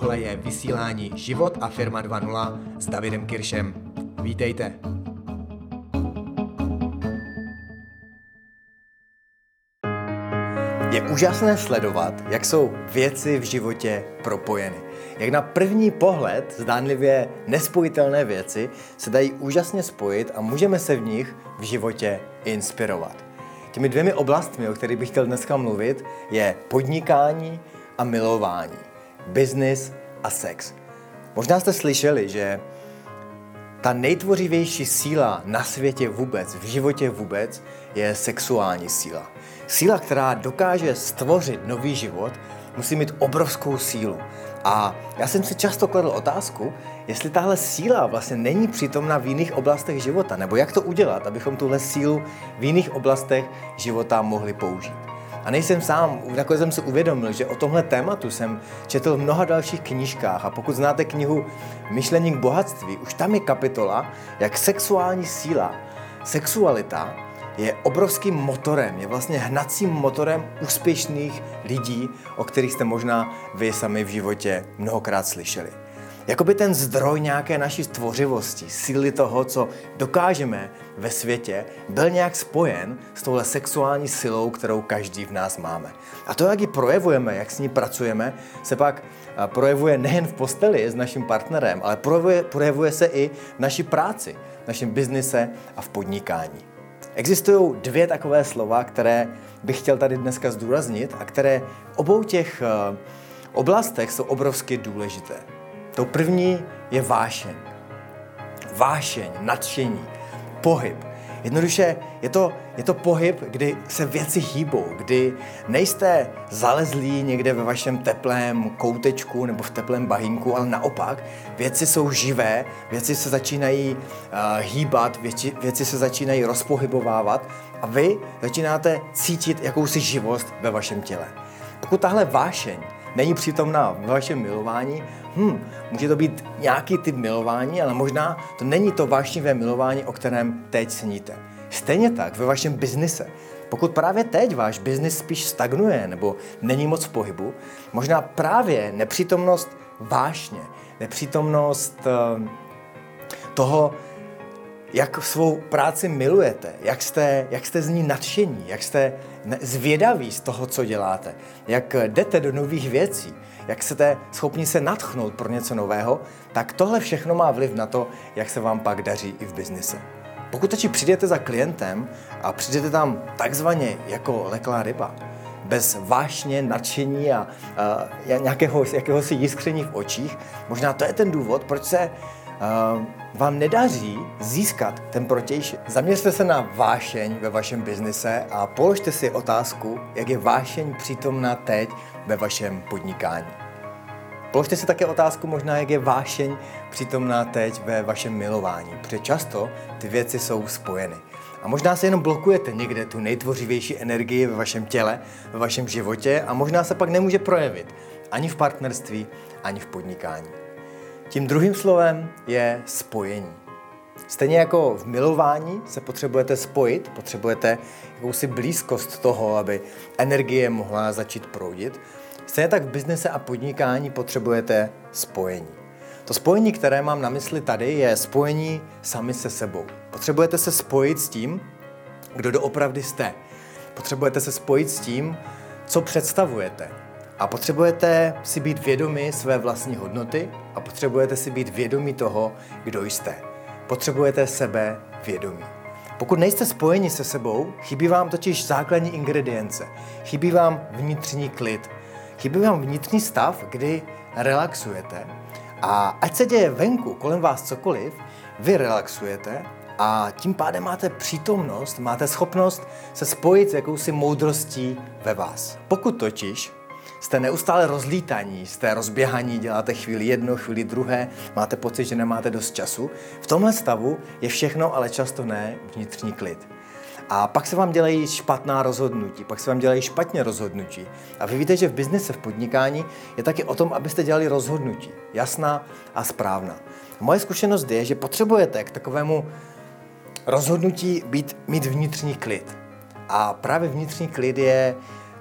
tohle je vysílání Život a firma 2.0 s Davidem Kiršem. Vítejte. Je úžasné sledovat, jak jsou věci v životě propojeny. Jak na první pohled zdánlivě nespojitelné věci se dají úžasně spojit a můžeme se v nich v životě inspirovat. Těmi dvěmi oblastmi, o kterých bych chtěl dneska mluvit, je podnikání a milování. Business a sex. Možná jste slyšeli, že ta nejtvořivější síla na světě vůbec, v životě vůbec, je sexuální síla. Síla, která dokáže stvořit nový život, musí mít obrovskou sílu. A já jsem si často kladl otázku, jestli tahle síla vlastně není přítomna v jiných oblastech života, nebo jak to udělat, abychom tuhle sílu v jiných oblastech života mohli použít. A nejsem sám, nakonec jsem si uvědomil, že o tomhle tématu jsem četl v mnoha dalších knížkách a pokud znáte knihu Myšlení k bohatství, už tam je kapitola, jak sexuální síla, sexualita je obrovským motorem, je vlastně hnacím motorem úspěšných lidí, o kterých jste možná vy sami v životě mnohokrát slyšeli. Jakoby ten zdroj nějaké naší tvořivosti, síly toho, co dokážeme ve světě, byl nějak spojen s touhle sexuální silou, kterou každý v nás máme. A to, jak ji projevujeme, jak s ní pracujeme, se pak projevuje nejen v posteli s naším partnerem, ale projevuje, projevuje se i v naší práci, v našem biznise a v podnikání. Existují dvě takové slova, které bych chtěl tady dneska zdůraznit a které obou těch eh, oblastech jsou obrovsky důležité. To první je vášeň. Vášeň, nadšení, pohyb. Jednoduše je to, je to pohyb, kdy se věci hýbou, kdy nejste zalezlí někde ve vašem teplém koutečku nebo v teplém bahínku, ale naopak věci jsou živé, věci se začínají uh, hýbat, věci, věci se začínají rozpohybovávat a vy začínáte cítit jakousi živost ve vašem těle. Pokud tahle vášeň není přítomná ve vašem milování, hm, může to být nějaký typ milování, ale možná to není to vášnivé milování, o kterém teď sníte. Stejně tak ve vašem biznise. Pokud právě teď váš biznis spíš stagnuje nebo není moc v pohybu, možná právě nepřítomnost vášně, nepřítomnost uh, toho, jak svou práci milujete, jak jste, jak jste z ní nadšení, jak jste zvědaví z toho, co děláte, jak jdete do nových věcí, jak jste schopni se natchnout pro něco nového, tak tohle všechno má vliv na to, jak se vám pak daří i v biznise. Pokud teď přijdete za klientem a přijdete tam takzvaně jako leklá ryba, bez vášně, nadšení a, a nějakého jakéhosi jiskření v očích, možná to je ten důvod, proč se vám nedaří získat ten protějšek. Zaměřte se na vášeň ve vašem biznise a položte si otázku, jak je vášeň přítomná teď ve vašem podnikání. Položte si také otázku možná, jak je vášeň přítomná teď ve vašem milování, protože často ty věci jsou spojeny. A možná se jenom blokujete někde tu nejtvořivější energii ve vašem těle, ve vašem životě a možná se pak nemůže projevit ani v partnerství, ani v podnikání. Tím druhým slovem je spojení. Stejně jako v milování se potřebujete spojit, potřebujete jakousi blízkost toho, aby energie mohla začít proudit, stejně tak v biznise a podnikání potřebujete spojení. To spojení, které mám na mysli tady, je spojení sami se sebou. Potřebujete se spojit s tím, kdo doopravdy jste. Potřebujete se spojit s tím, co představujete, a potřebujete si být vědomi své vlastní hodnoty a potřebujete si být vědomi toho, kdo jste. Potřebujete sebe vědomí. Pokud nejste spojeni se sebou, chybí vám totiž základní ingredience. Chybí vám vnitřní klid. Chybí vám vnitřní stav, kdy relaxujete. A ať se děje venku, kolem vás cokoliv, vy relaxujete a tím pádem máte přítomnost, máte schopnost se spojit s jakousi moudrostí ve vás. Pokud totiž jste neustále rozlítaní, jste rozběhaní, děláte chvíli jedno, chvíli druhé, máte pocit, že nemáte dost času. V tomhle stavu je všechno, ale často ne, vnitřní klid. A pak se vám dělají špatná rozhodnutí, pak se vám dělají špatně rozhodnutí. A vy víte, že v biznise, v podnikání je taky o tom, abyste dělali rozhodnutí. Jasná a správná. A moje zkušenost je, že potřebujete k takovému rozhodnutí být, mít vnitřní klid. A právě vnitřní klid je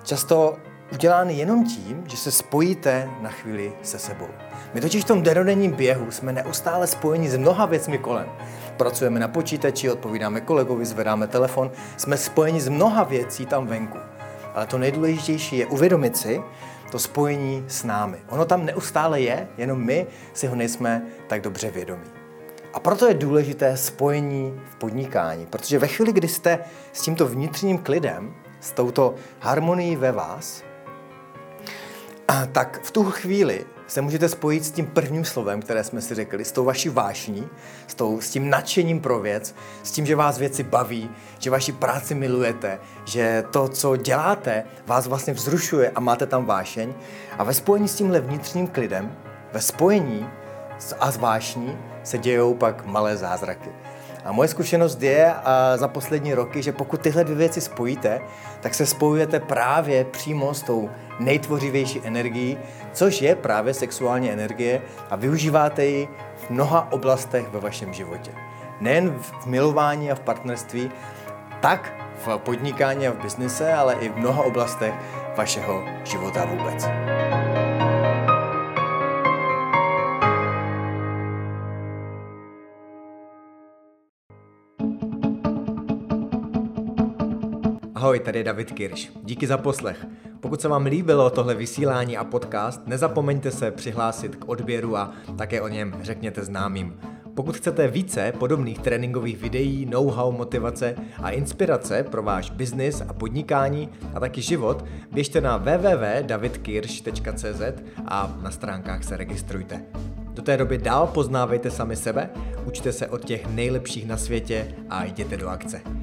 často udělány jenom tím, že se spojíte na chvíli se sebou. My totiž v tom denodenním běhu jsme neustále spojeni s mnoha věcmi kolem. Pracujeme na počítači, odpovídáme kolegovi, zvedáme telefon, jsme spojeni s mnoha věcí tam venku. Ale to nejdůležitější je uvědomit si to spojení s námi. Ono tam neustále je, jenom my si ho nejsme tak dobře vědomí. A proto je důležité spojení v podnikání, protože ve chvíli, kdy jste s tímto vnitřním klidem, s touto harmonií ve vás, tak v tu chvíli se můžete spojit s tím prvním slovem, které jsme si řekli, s tou vaší vášní, s, tou, s tím nadšením pro věc, s tím, že vás věci baví, že vaši práci milujete, že to, co děláte, vás vlastně vzrušuje a máte tam vášeň. A ve spojení s tímhle vnitřním klidem, ve spojení a s vášní se dějou pak malé zázraky. A moje zkušenost je a za poslední roky, že pokud tyhle dvě věci spojíte, tak se spojujete právě přímo s tou nejtvořivější energií, což je právě sexuální energie a využíváte ji v mnoha oblastech ve vašem životě. Nejen v milování a v partnerství, tak v podnikání a v biznise, ale i v mnoha oblastech vašeho života vůbec. Ahoj, tady je David Kirš. Díky za poslech. Pokud se vám líbilo tohle vysílání a podcast, nezapomeňte se přihlásit k odběru a také o něm řekněte známým. Pokud chcete více podobných tréninkových videí, know-how, motivace a inspirace pro váš biznis a podnikání a taky život, běžte na www.davidkirsch.cz a na stránkách se registrujte. Do té doby dál poznávejte sami sebe, učte se od těch nejlepších na světě a jděte do akce.